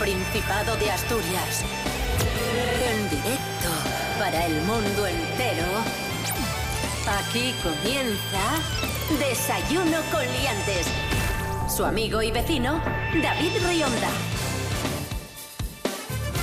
Principado de Asturias. En directo para el mundo entero. Aquí comienza Desayuno con Liantes. Su amigo y vecino, David Rionda.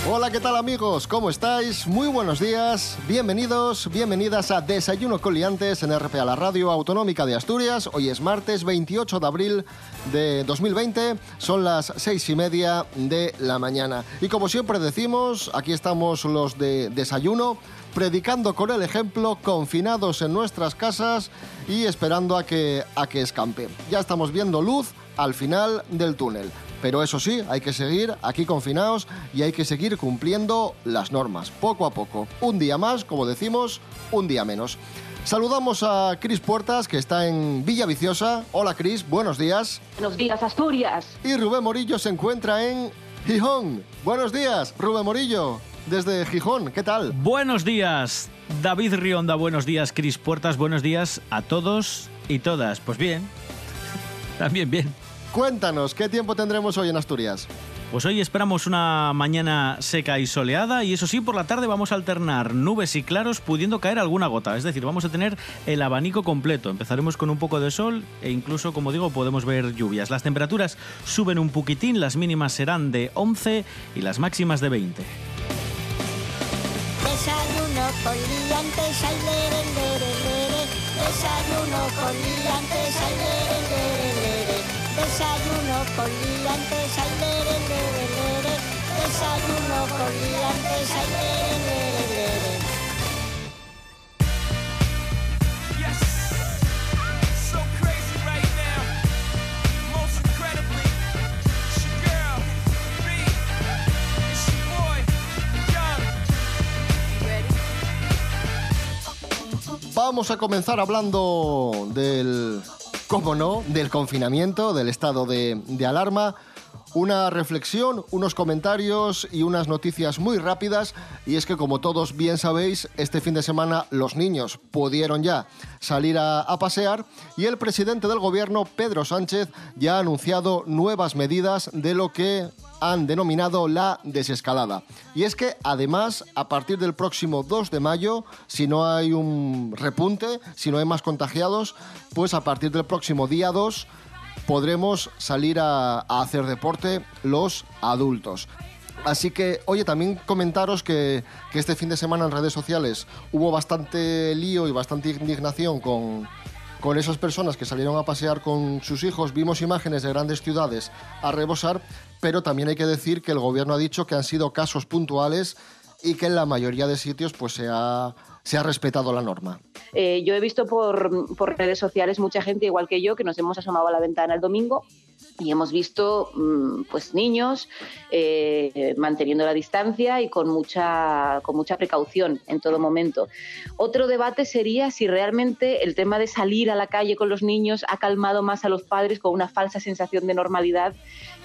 Hola, ¿qué tal amigos? ¿Cómo estáis? Muy buenos días, bienvenidos, bienvenidas a Desayuno con Liantes en RPA, la radio autonómica de Asturias. Hoy es martes 28 de abril de 2020, son las seis y media de la mañana. Y como siempre decimos, aquí estamos los de Desayuno, predicando con el ejemplo, confinados en nuestras casas y esperando a que, a que escampe. Ya estamos viendo luz al final del túnel. Pero eso sí, hay que seguir aquí confinados y hay que seguir cumpliendo las normas, poco a poco. Un día más, como decimos, un día menos. Saludamos a Cris Puertas, que está en Villa Viciosa. Hola Cris, buenos días. Buenos días, Asturias. Y Rubén Morillo se encuentra en Gijón. Buenos días, Rubén Morillo, desde Gijón. ¿Qué tal? Buenos días, David Rionda. Buenos días, Cris Puertas. Buenos días a todos y todas. Pues bien, también bien. Cuéntanos, ¿qué tiempo tendremos hoy en Asturias? Pues hoy esperamos una mañana seca y soleada y eso sí, por la tarde vamos a alternar nubes y claros pudiendo caer alguna gota. Es decir, vamos a tener el abanico completo. Empezaremos con un poco de sol e incluso, como digo, podemos ver lluvias. Las temperaturas suben un poquitín, las mínimas serán de 11 y las máximas de 20. Desayuno con liantes, ay, lere, lere, lere. Desayuno con liantes, ay, lere, lere, lere. Desayuno con liantes, ay, lere, lere, lere. Desayuno con liantes, ay, lere, lere, lere. Yes, so crazy right now. Most incredibly, it's your girl, B. It's your boy, Young. You ready? Vamos a comenzar hablando del, cómo no, del confinamiento, del estado de, de alarma. Una reflexión, unos comentarios y unas noticias muy rápidas. Y es que, como todos bien sabéis, este fin de semana los niños pudieron ya salir a, pasear y el presidente del gobierno, Pedro Sánchez, ya ha anunciado nuevas medidas de lo que han denominado la desescalada. Y es que además, a partir del próximo 2 de mayo, si no hay un repunte, si no hay más contagiados, pues a partir del próximo día 2 podremos salir a, hacer deporte los adultos. Así que, oye, también comentaros que, que este fin de semana en redes sociales hubo bastante lío y bastante indignación con, con esas personas que salieron a pasear con sus hijos. Vimos imágenes de grandes ciudades a rebosar, pero también hay que decir que el gobierno ha dicho que han sido casos puntuales y que en la mayoría de sitios pues se ha, se ha respetado la norma. Eh, yo he visto por, por redes sociales mucha gente, igual que yo, que nos hemos asomado a la ventana el domingo y hemos visto mm, pues niños eh, manteniendo la distancia y con mucha, con mucha precaución en todo momento. Otro debate sería si realmente el tema de salir a la calle con los niños ha calmado más a los padres con una falsa sensación de normalidad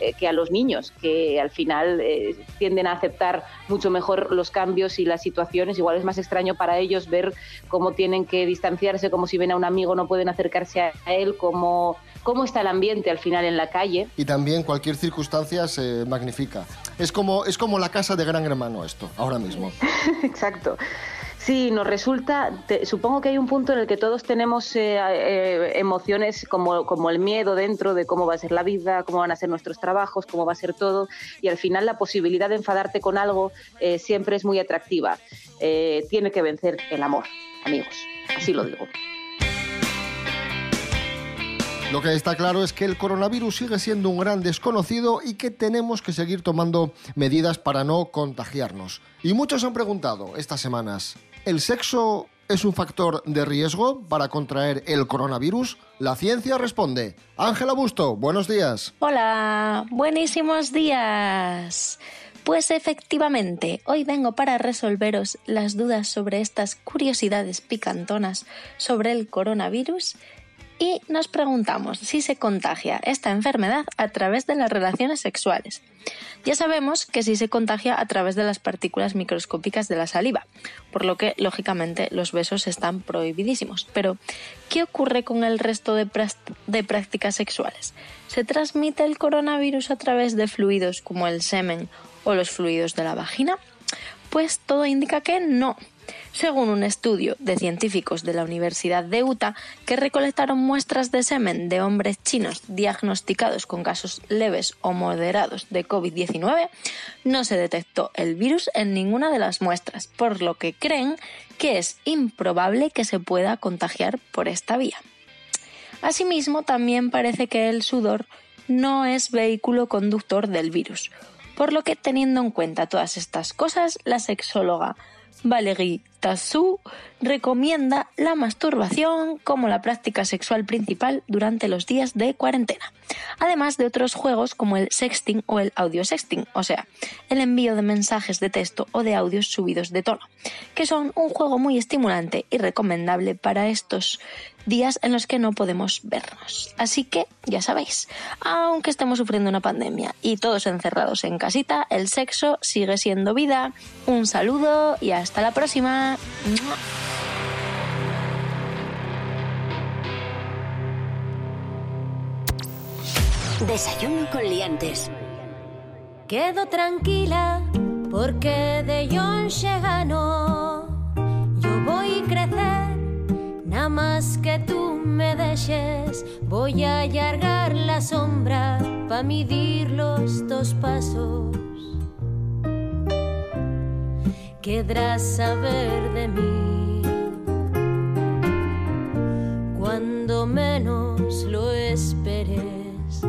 eh, que a los niños, que al final eh, tienden a aceptar mucho mejor los cambios y las situaciones. Igual es más extraño para ellos ver cómo tienen que distanciarse, como si ven a un amigo no pueden acercarse a él, cómo, cómo está el ambiente al final en la calle. Y también cualquier circunstancia se magnifica. Es como, es como la casa de Gran Hermano esto, ahora mismo. Exacto. Sí, nos resulta, te- supongo que hay un punto en el que todos tenemos eh, eh, emociones como, como el miedo dentro de cómo va a ser la vida, cómo van a ser nuestros trabajos, cómo va a ser todo, y al final la posibilidad de enfadarte con algo eh, siempre es muy atractiva. Tiene que vencer el amor, amigos, así lo digo. Lo que está claro es que el coronavirus sigue siendo un gran desconocido y que tenemos que seguir tomando medidas para no contagiarnos. Y muchos han preguntado estas semanas, ¿el sexo es un factor de riesgo para contraer el coronavirus? La ciencia responde. Ángela Busto, buenos días. Hola, buenísimos días. Pues efectivamente, hoy vengo para resolveros las dudas sobre estas curiosidades picantonas sobre el coronavirus y nos preguntamos si se contagia esta enfermedad a través de las relaciones sexuales. Ya sabemos que sí se contagia a través de las partículas microscópicas de la saliva, por lo que lógicamente los besos están prohibidísimos. Pero, ¿qué ocurre con el resto de, de prácticas sexuales? ¿Se transmite el coronavirus a través de fluidos como el semen o los fluidos de la vagina? Pues todo indica que no. Según un estudio de científicos de la Universidad de Utah que recolectaron muestras de semen de hombres chinos diagnosticados con casos leves o moderados de COVID-19, no se detectó el virus en ninguna de las muestras, por lo que creen que es improbable que se pueda contagiar por esta vía. Asimismo, también parece que el sudor no es vehículo conductor del virus, por lo que teniendo en cuenta todas estas cosas, la sexóloga Valérie Tassou recomienda la masturbación como la práctica sexual principal durante los días de cuarentena, además de otros juegos como el sexting o el audio sexting, o sea, el envío de mensajes de texto o de audios subidos de tono, que son un juego muy estimulante y recomendable para estos días en los que no podemos vernos. Así que, ya sabéis, aunque estemos sufriendo una pandemia y todos encerrados en casita, el sexo sigue siendo vida. Un saludo y hasta la próxima. Desayuno con liantes. Quedo tranquila porque de John gano. Yo voy a crecer, nada más que tú me dejes. Voy a allargar la sombra para medir los dos pasos. Querrás saber de mí cuando menos lo esperes.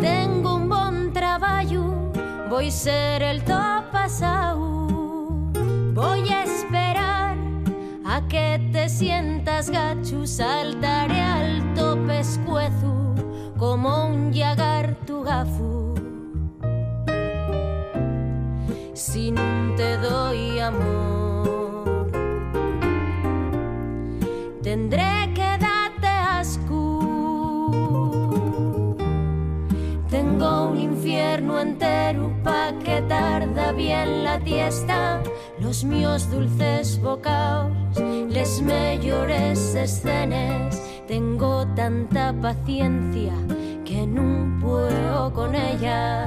Tengo un buen trabajo, voy a ser el top pasado. Voy a esperar a que te sientas gacho, saltaré alto pescuezo como un yagar tu gafu. Si te doy amor, tendré que darte asco. Tengo un infierno entero pa' que tarda bien la tiesta. Los míos dulces bocaos, les mejores escenas. Tengo tanta paciencia que no puedo con ella.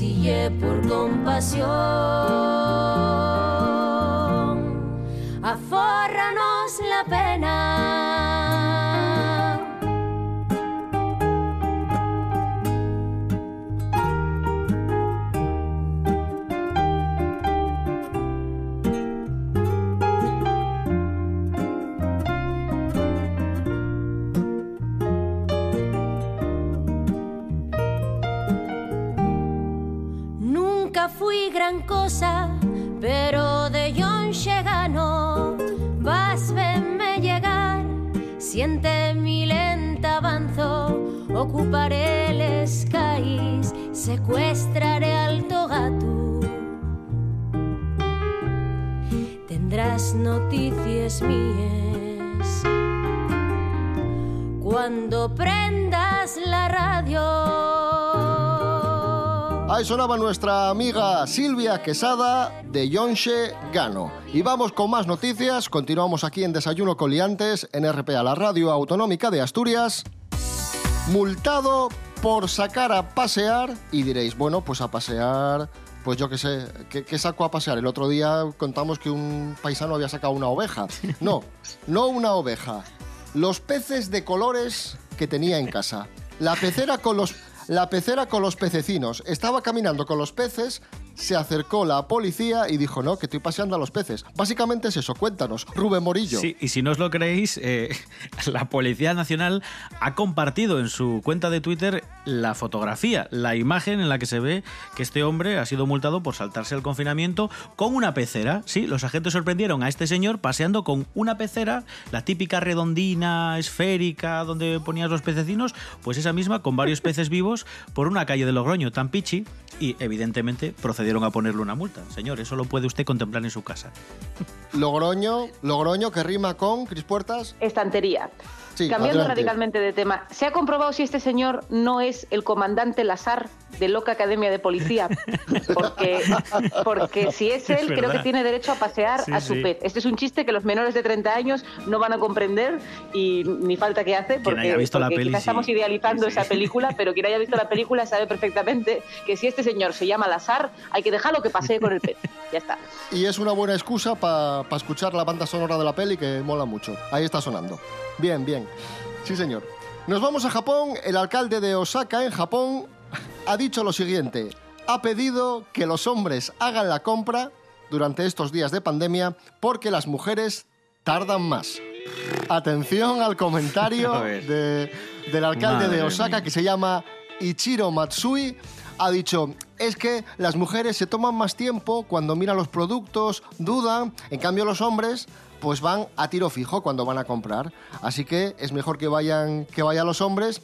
Si es por compasión, afórranos la pena. Gran cosa, pero de John gano. Vas verme llegar, siente mi lenta avanzo. Ocuparé el skies, secuestraré al gato. Tendrás noticias mías cuando prendas la radio. Ahí sonaba nuestra amiga Silvia Quesada de Yonshe Gano. Y vamos con más noticias. Continuamos aquí en Desayuno con Liantes en RPA, la radio autonómica de Asturias. Multado por sacar a pasear. Y diréis, bueno, pues a pasear. Pues yo qué sé, ¿qué, qué sacó a pasear? El otro día contamos que un paisano había sacado una oveja. No, no una oveja. Los peces de colores que tenía en casa. La pecera con los, la pecera con los pececinos. Estaba caminando con los peces, se acercó la policía y dijo, no, que estoy paseando a los peces. Básicamente es eso, cuéntanos, Rubén Morillo. Sí, y si no os lo creéis, eh, la Policía Nacional ha compartido en su cuenta de Twitter la fotografía, la imagen en la que se ve que este hombre ha sido multado por saltarse el confinamiento con una pecera. Sí, los agentes sorprendieron a este señor paseando con una pecera, la típica redondina, esférica, donde ponías los pececinos, pues esa misma con varios peces vivos por una calle de Logroño, tan pichi, y evidentemente procedieron a ponerle una multa. Señor, eso lo puede usted contemplar en su casa. Logroño, Logroño, que rima con Cris Puertas. Estantería. Sí, Cambiando adelante. radicalmente de tema, ¿se ha comprobado si este señor no es el comandante Lazar de Loca Academia de Policía? Porque, porque si es Es él, creo verdad. que tiene derecho a pasear Sí, a su sí. pez. Este es un chiste que los menores de 30 años no van a comprender y ni falta que hace, porque, haya visto la porque peli, quizás sí. estamos idealizando Sí, sí. esa película, pero quien haya visto la película sabe perfectamente que si este señor se llama Lazar, hay que dejarlo que pasee con el pez. Ya está. Y es una buena excusa para escuchar la banda sonora de la peli que mola mucho. Ahí está sonando. Bien, bien. Sí, señor. Nos vamos a Japón. El alcalde de Osaka, en Japón, ha dicho lo siguiente. Ha pedido que los hombres hagan la compra durante estos días de pandemia porque las mujeres tardan más. Atención al comentario de- del alcalde de Osaka mía. que se llama Ichiro Matsui. Ha dicho, es que las mujeres se toman más tiempo cuando miran los productos, dudan, en cambio los hombres pues van a tiro fijo cuando van a comprar. Así que es mejor que vayan, que vayan los hombres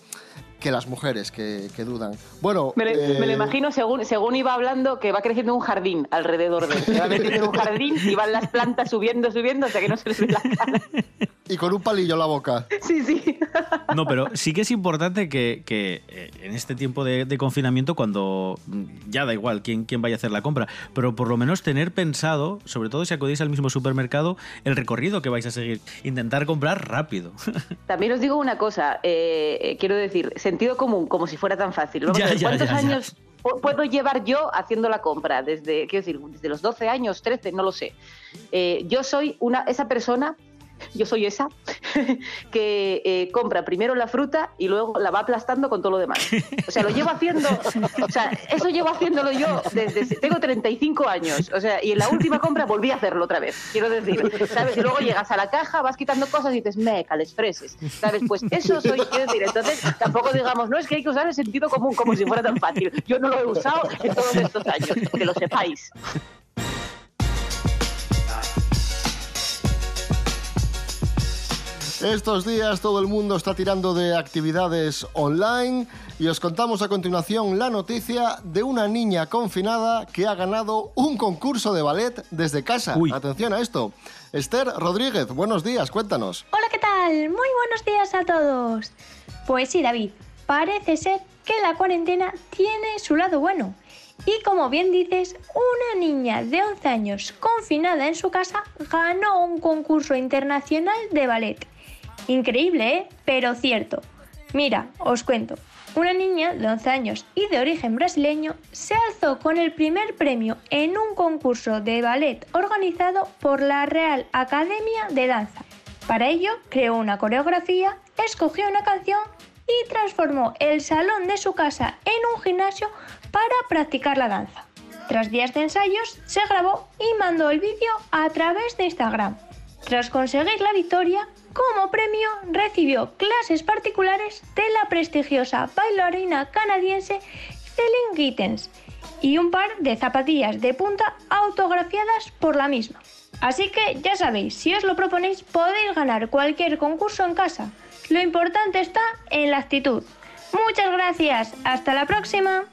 que las mujeres que, que dudan. Bueno, Me, lo- eh, me lo imagino según, según iba hablando que va creciendo un jardín alrededor de él. Se va un jardín y van las plantas subiendo, subiendo hasta que no se les ve la cara. y con un palillo en la boca. Sí, sí. No, pero sí que es importante que, que, eh, en este tiempo de, de confinamiento, cuando mm, ya da igual quién, quién vaya a hacer la compra, pero por lo menos tener pensado, sobre todo si acudís al mismo supermercado, el recorrido que vais a seguir. Intentar comprar rápido. También os digo una cosa, eh, quiero decir, sentido común, como si fuera tan fácil. Vamos Ya, a ver, ya, ¿Cuántos ya, ya. años pu- puedo llevar yo haciendo la compra? Desde, quiero decir, desde los 12 años, 13, no lo sé. Eh, yo soy una, esa persona, yo soy esa, que eh, compra primero la fruta y luego la va aplastando con todo lo demás. O sea, lo llevo haciendo, o sea, eso llevo haciéndolo yo desde, tengo 35 años, o sea, y en la última compra volví a hacerlo otra vez, quiero decir, ¿sabes? Luego llegas a la caja, vas quitando cosas y dices, meca, les freses, ¿sabes? Pues eso soy, quiero decir, entonces tampoco digamos, no, es que hay que usar el sentido común como si fuera tan fácil. Yo no lo he usado en todos estos años, que lo sepáis. Estos días todo el mundo está tirando de actividades online y os contamos a continuación la noticia de una niña confinada que ha ganado un concurso de ballet desde casa. Uy. Atención a esto. Esther Rodríguez, buenos días, cuéntanos. Hola, ¿qué tal? Muy buenos días a todos. Pues sí, David, parece ser que la cuarentena tiene su lado bueno. Y como bien dices, una niña de 11 años confinada en su casa ganó un concurso internacional de ballet. Increíble, ¿eh? Pero cierto. Mira, os cuento. Una niña de 11 años y de origen brasileño se alzó con el primer premio en un concurso de ballet organizado por la Real Academia de Danza. Para ello, creó una coreografía, escogió una canción y transformó el salón de su casa en un gimnasio para practicar la danza. Tras días de ensayos, se grabó y mandó el vídeo a través de Instagram. Tras conseguir la victoria, como premio recibió clases particulares de la prestigiosa bailarina canadiense Celine Gittens y un par de zapatillas de punta autografiadas por la misma. Así que ya sabéis, si os lo proponéis podéis ganar cualquier concurso en casa. Lo importante está en la actitud. Muchas gracias, hasta la próxima.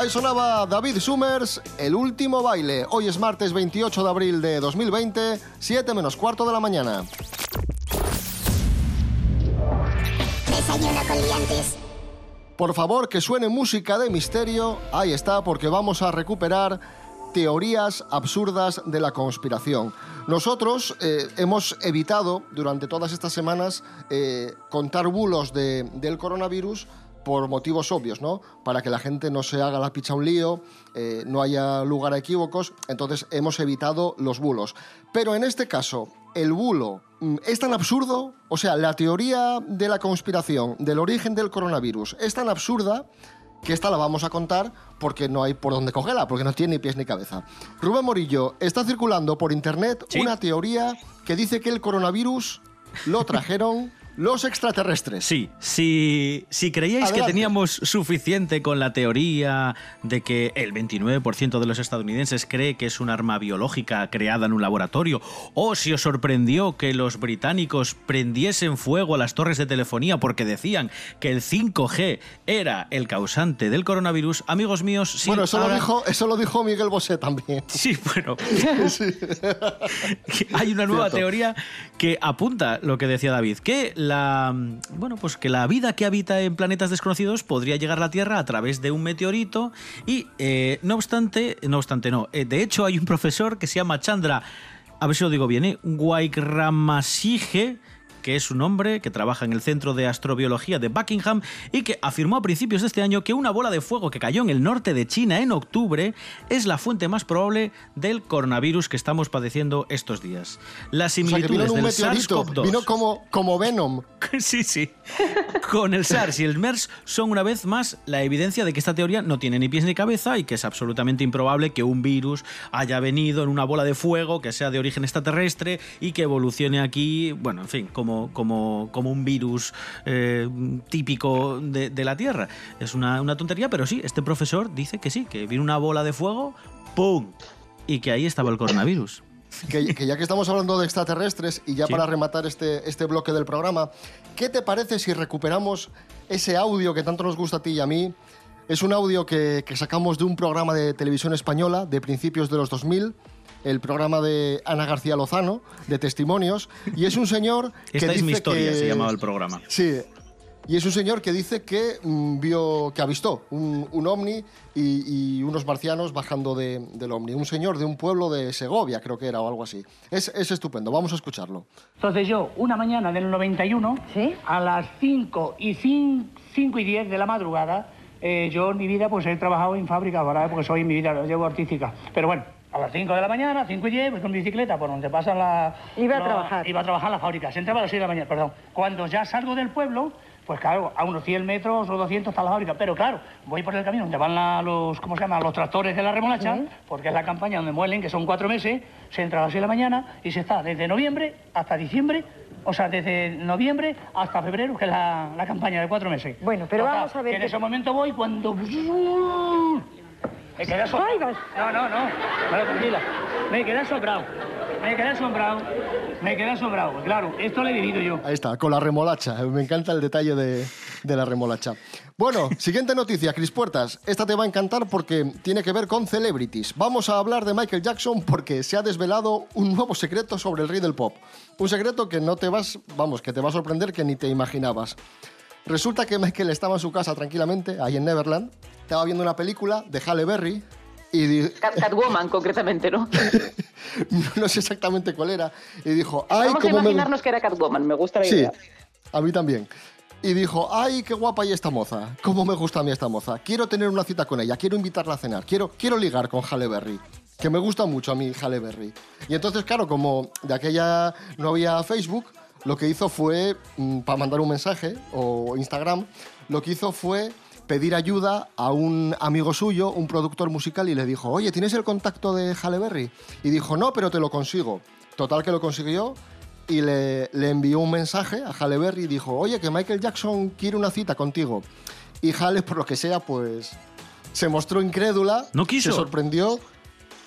Ahí sonaba David Summers, El último baile. Hoy es martes 28 de abril de 2020, 7 menos cuarto de la mañana. Desayuno con liantes. Por favor, que suene música de misterio. Ahí está, porque vamos a recuperar teorías absurdas de la conspiración. Nosotros eh, hemos evitado durante todas estas semanas eh, contar bulos de- del coronavirus por motivos obvios, ¿no? Para que la gente no se haga la picha un lío, eh, no haya lugar a equívocos, entonces hemos evitado los bulos. Pero en este caso, el bulo mm, es tan absurdo, o sea, la teoría de la conspiración del origen del coronavirus es tan absurda que esta la vamos a contar porque no hay por dónde cogerla, porque no tiene ni pies ni cabeza. Rubén Morillo, está circulando por internet Sí. una teoría que dice que el coronavirus lo trajeron los extraterrestres. Sí, si, si creíais que teníamos suficiente con la teoría de que el 29% de los estadounidenses cree que es un arma biológica creada en un laboratorio, o si os sorprendió que los británicos prendiesen fuego a las torres de telefonía porque decían que el 5G era el causante del coronavirus, amigos míos, sí, bueno, eso, ahora- lo dijo, eso lo dijo Miguel Bosé también. Sí, bueno. Hay una nueva Cierto. teoría que apunta lo que decía David, que la bueno, pues que la vida que habita en planetas desconocidos podría llegar a la Tierra a través de un meteorito y eh, no obstante, no obstante no, eh, de hecho hay un profesor que se llama Chandra, a ver si lo digo bien, ¿eh? Que es un hombre que trabaja en el Centro de Astrobiología de Buckingham y que afirmó a principios de este año que una bola de fuego que cayó en el norte de China en octubre es la fuente más probable del coronavirus que estamos padeciendo estos días. Las O sea, similitudes del meteorito, SARS-CoV-2 vino como, como Venom. Sí, sí. Con el SARS y el MERS son una vez más la evidencia de que esta teoría no tiene ni pies ni cabeza y que es absolutamente improbable que un virus haya venido en una bola de fuego que sea de origen extraterrestre y que evolucione aquí, bueno, en fin, como, como, como un virus eh, típico de, de la Tierra. Es una, una tontería, pero sí, este profesor dice que sí, que vino una bola de fuego, ¡pum! Y que ahí estaba el coronavirus. Que, que ya que estamos hablando de extraterrestres y ya Sí. para rematar este, este bloque del programa, ¿qué te parece si recuperamos ese audio que tanto nos gusta a ti y a mí? Es un audio que, que sacamos de un programa de televisión española de principios de los 2000, el programa de Ana García Lozano, de testimonios, y es un señor que Esta es dice mi historia, que- se llamaba el programa. Sí, y es un señor que dice que mm, vio, que avistó un, un ovni y, y unos marcianos bajando de- del ovni. Un señor de un pueblo de Segovia, creo que era, o algo así. Es, es estupendo, vamos a escucharlo. Entonces yo, una mañana del 91, a las 5 y, 5, y 10 de la madrugada, eh, yo en mi vida pues he trabajado en fábrica, ¿verdad? porque soy en mi vida, llevo artística. Pero bueno, a las 5 de la mañana, 5 y 10, pues con bicicleta por donde pasan la... Iba a la- trabajar. Iba a trabajar la fábrica. Se entraba a las 6 de la mañana, perdón. Cuando ya salgo del pueblo, pues claro, a unos 100 metros o 200 está la fábrica. Pero claro, voy por el camino donde van la- los, ¿cómo se llama? Los tractores de la remolacha, porque es la campaña donde muelen, que son cuatro meses, se entra a las 6 de la mañana y se está desde noviembre hasta diciembre, o sea, desde noviembre hasta febrero, que es la, la campaña de cuatro meses. Bueno, pero vamos a ver que En ese momento voy cuando... Me quedé asombrado. No, no, no. Bueno, tranquila. Me quedé asombrado. Me quedé asombrado. Me quedé asombrado. Claro, esto lo he vivido yo. Ahí está, con la remolacha. Me encanta el detalle de, de la remolacha. Bueno, siguiente noticia, Cris Puertas. Esta te va a encantar porque tiene que ver con celebrities. Vamos a hablar de Michael Jackson porque se ha desvelado un nuevo secreto sobre el rey del pop. Un secreto que no te vas, vamos, que te va a sorprender que ni te imaginabas. Resulta que Michael estaba en su casa tranquilamente, ahí en Neverland, estaba viendo una película de Halle Berry y Cat- Catwoman, concretamente, ¿no? no sé exactamente cuál era y dijo, ay, Vamos a cómo me... imaginarnos que era Catwoman, me gusta la Sí, idea. a mí también. Y dijo, ay, qué guapa y esta moza, cómo me gusta a mí esta moza, quiero tener una cita con ella, quiero invitarla a cenar, quiero, quiero ligar con Halle Berry, que me gusta mucho a mí Halle Berry. Y entonces, claro, como de aquella no había Facebook, lo que hizo fue, mm, para mandar un mensaje o Instagram, lo que hizo fue pedir ayuda a un amigo suyo, un productor musical, y le dijo, oye, ¿tienes el contacto de Halle Berry? Y dijo, no, pero te lo consigo. Total que lo consiguió y le, le envió un mensaje a Halle Berry y dijo, oye, que Michael Jackson quiere una cita contigo. Y Halle, por lo que sea, pues se mostró incrédula. No quiso. Se sorprendió.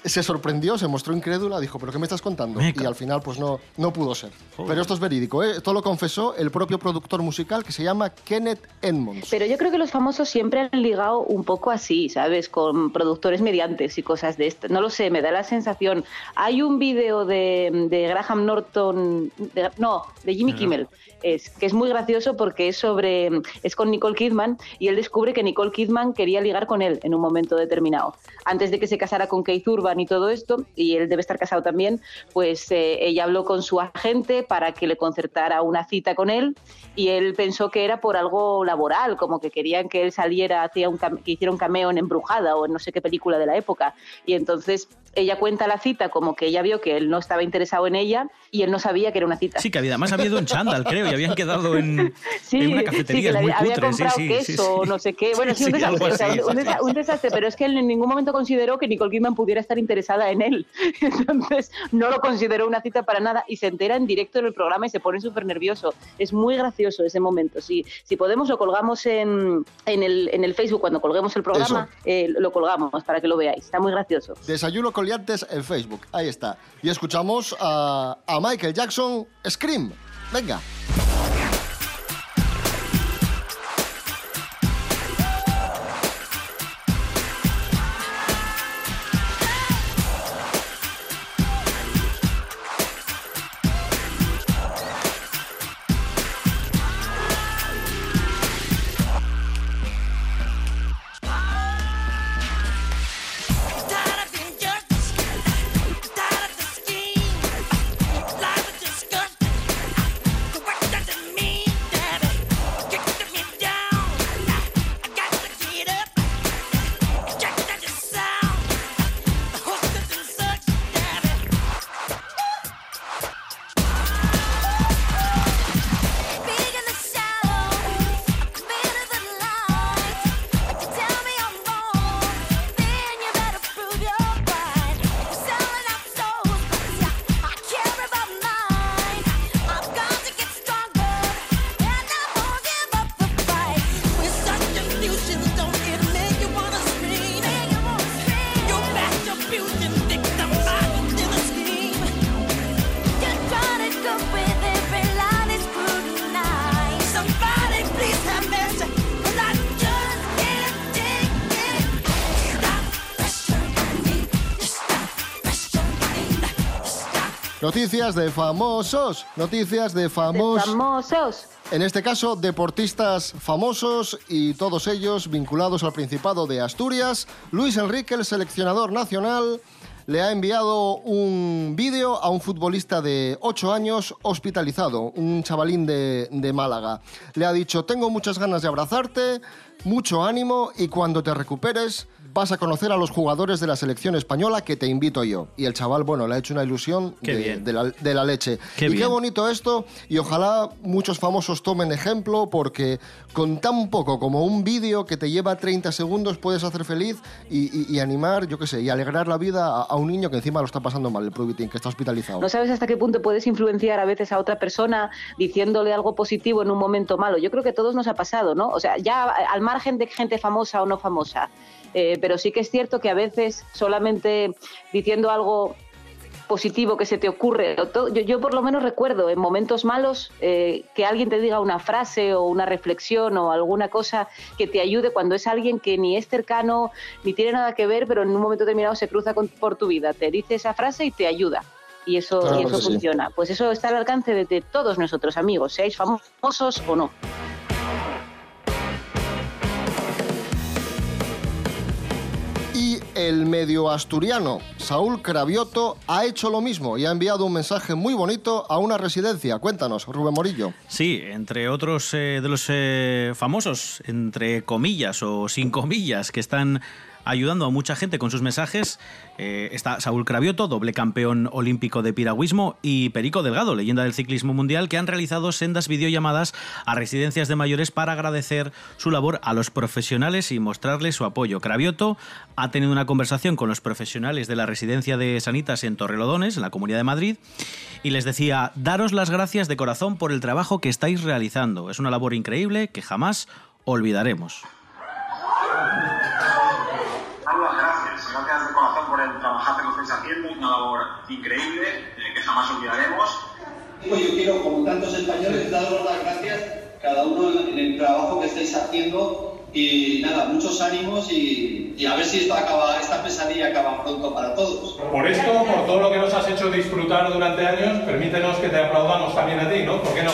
Se sorprendió, se mostró incrédula, dijo, ¿pero qué me estás contando? Meca. Y al final, pues no, no pudo ser. Joder. Pero esto es verídico, ¿eh? Esto lo confesó el propio productor musical que se llama Kenneth Edmonds. Pero yo creo que los famosos siempre han ligado un poco así, ¿sabes? Con productores mediantes y cosas de esto. No lo sé, me da la sensación. Hay un vídeo de, de Graham Norton, de- no, de Jimmy. Kimmel, es, que es muy gracioso porque es sobre es con Nicole Kidman y él descubre que Nicole Kidman quería ligar con él en un momento determinado. Antes de que se casara con Keith Urban y todo esto, y él debe estar casado también, pues eh, ella habló con su agente para que le concertara una cita con él y él pensó que era por algo laboral, como que querían que él saliera, hacía un que hiciera un cameo en Embrujada o en no sé qué película de la época. Y entonces ella cuenta la cita como que ella vio que él no estaba interesado en ella y él no sabía que era una cita. Sí, que había, además había ido en chándal, creo, y habían quedado en, Sí, en una sí, cafetería. que es le muy había cutre, sí, comprado sí, queso sí, sí. no sé qué. Bueno, sí, Sí, un, sí, desastre, o sea, sí, sí. un desastre, pero es que él en ningún momento consideró que Nicole Kidman pudiera estar interesada en él. Entonces, no lo consideró una cita para nada y se entera en directo en el programa y se pone súper nervioso. Es muy gracioso ese momento. Si, si podemos, lo colgamos en, en, el, en el Facebook cuando colguemos el programa, eh, lo colgamos para que lo veáis. Está muy gracioso. Desayuno con liantes en Facebook. Ahí está. Y escuchamos a, a Michael Jackson, Scream. Venga. Noticias de famosos. Noticias de famos- Famosos. En este caso, deportistas famosos y todos ellos vinculados al Principado de Asturias. Luis Enrique, el seleccionador nacional, le ha enviado un vídeo a un futbolista de 8 años hospitalizado, un chavalín de, de Málaga. Le ha dicho, tengo muchas ganas de abrazarte, mucho ánimo y cuando te recuperes vas a conocer a los jugadores de la selección española que te invito yo. Y el chaval, bueno, le ha hecho una ilusión Qué de, bien. de la, de la leche. Qué y qué bien. bonito esto y ojalá muchos famosos tomen ejemplo porque con tan poco como un vídeo que te lleva 30 segundos puedes hacer feliz y, y- y animar, yo qué sé, y alegrar la vida a, a un niño que encima lo está pasando mal, el Probitin, que está hospitalizado. No sabes hasta qué punto puedes influenciar a veces a otra persona diciéndole algo positivo en un momento malo. Yo creo que a todos nos ha pasado, ¿no? O sea, ya al margen de gente famosa o no famosa. Eh, pero sí que es cierto que a veces solamente diciendo algo positivo que se te ocurre. Yo, yo por lo menos recuerdo en momentos malos eh, que alguien te diga una frase o una reflexión o alguna cosa que te ayude cuando es alguien que ni es cercano ni tiene nada que ver, pero en un momento determinado se cruza con- por tu vida. Te dice esa frase y te ayuda. Y eso, Claro y eso que sí. funciona. Pues eso está al alcance de, de todos nosotros, amigos, seáis famosos o no. El medio asturiano, Saúl Cravioto, ha hecho lo mismo y ha enviado un mensaje muy bonito a una residencia. Cuéntanos, Rubén Morillo. Sí, entre otros eh, de los eh, famosos, entre comillas o sin comillas, que están ayudando a mucha gente con sus mensajes, eh, está Saúl Cravioto, doble campeón olímpico de piragüismo, y Perico Delgado, leyenda del ciclismo mundial, que han realizado sendas videollamadas a residencias de mayores para agradecer su labor a los profesionales y mostrarles su apoyo. Cravioto ha tenido una conversación con los profesionales de la residencia de Sanitas en Torrelodones, en la Comunidad de Madrid, y les decía, daros las gracias de corazón por el trabajo que estáis realizando. Es una labor increíble que jamás olvidaremos. Dar las gracias, gracias de corazón por el trabajazo que estáis increíble eh, que jamás olvidaremos. Digo, yo quiero, como tantos españoles, daros las gracias cada uno en el trabajo que estáis haciendo y nada, muchos ánimos y, y a ver si esto acaba, esta pesadilla acaba pronto para todos. Por esto, por todo lo que nos has hecho disfrutar durante años, permítenos que te aplaudamos también a ti, ¿no? ¿Por qué no?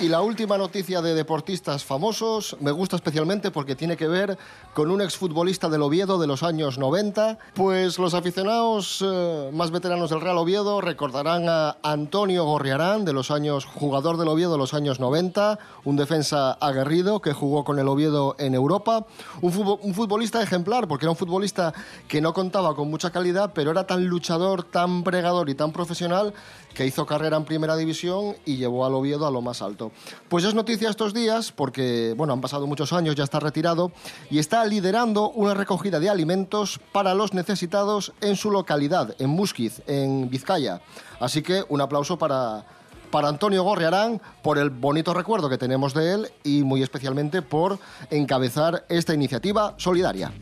Y la última noticia de deportistas famosos me gusta especialmente porque tiene que ver con un exfutbolista del Oviedo de los años 90. Pues los aficionados eh, más veteranos del Real Oviedo recordarán a Antonio Gorriarán, de los años jugador del Oviedo de los años 90, un defensa aguerrido que jugó con el Oviedo en Europa, un, futbo- un futbolista ejemplar porque era un futbolista que no contaba con mucha calidad, pero era tan luchador, tan pregador y tan profesional que hizo carrera en primera división y llevó al Oviedo a lo más alto. Pues es noticia estos días porque, bueno, han pasado muchos años, ya está retirado y está liderando una recogida de alimentos para los necesitados en su localidad, en Musquiz, en Vizcaya. Así que un aplauso para, para Antonio Gorriarán por el bonito recuerdo que tenemos de él y muy especialmente por encabezar esta iniciativa solidaria.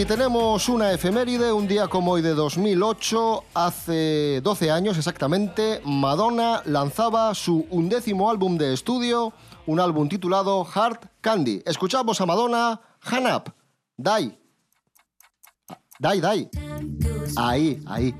Y tenemos una efeméride, un día como hoy de 2008, hace 12 años exactamente, Madonna lanzaba su undécimo álbum de estudio, un álbum titulado Hard Candy. Escuchamos a Madonna, Han Up, Die. Die, die. Ahí, ahí.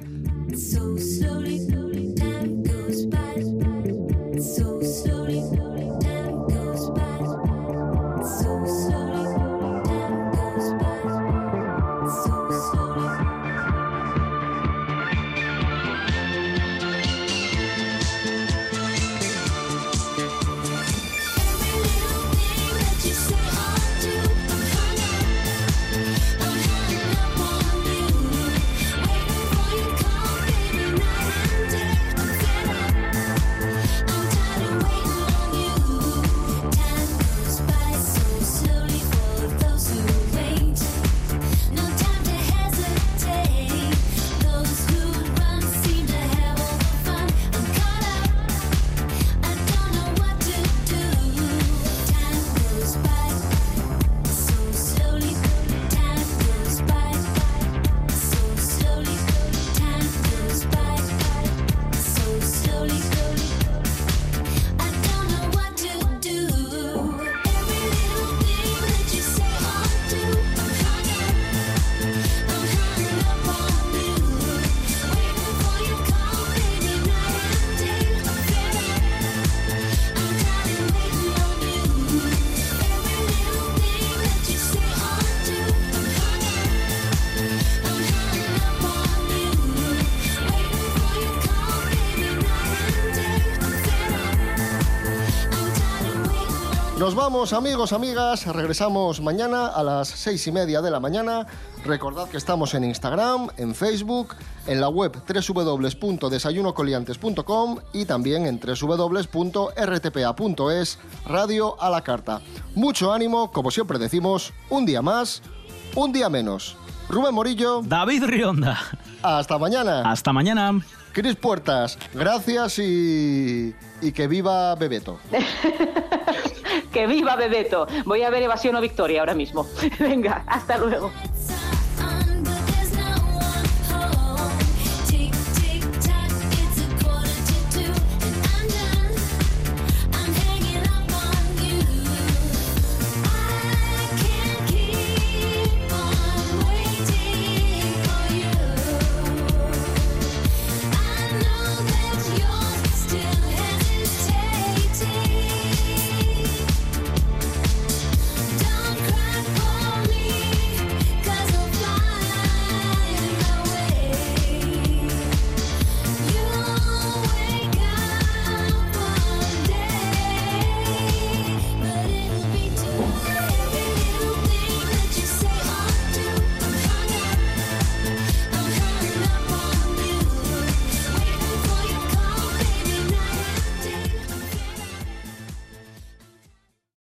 Nos vamos, amigos, amigas. Regresamos mañana a las seis y media de la mañana. Recordad que estamos en Instagram, en Facebook, en la web www.desayunocoliantes.com y también en www.rtpa.es, radio a la carta. Mucho ánimo, como siempre decimos, un día más, un día menos. Rubén Morillo. David Rionda. Hasta mañana. Hasta mañana. Cris Puertas, gracias y, y que viva Bebeto. Que viva Bebeto. Voy a ver Evasión o Victoria ahora mismo. Venga, hasta luego.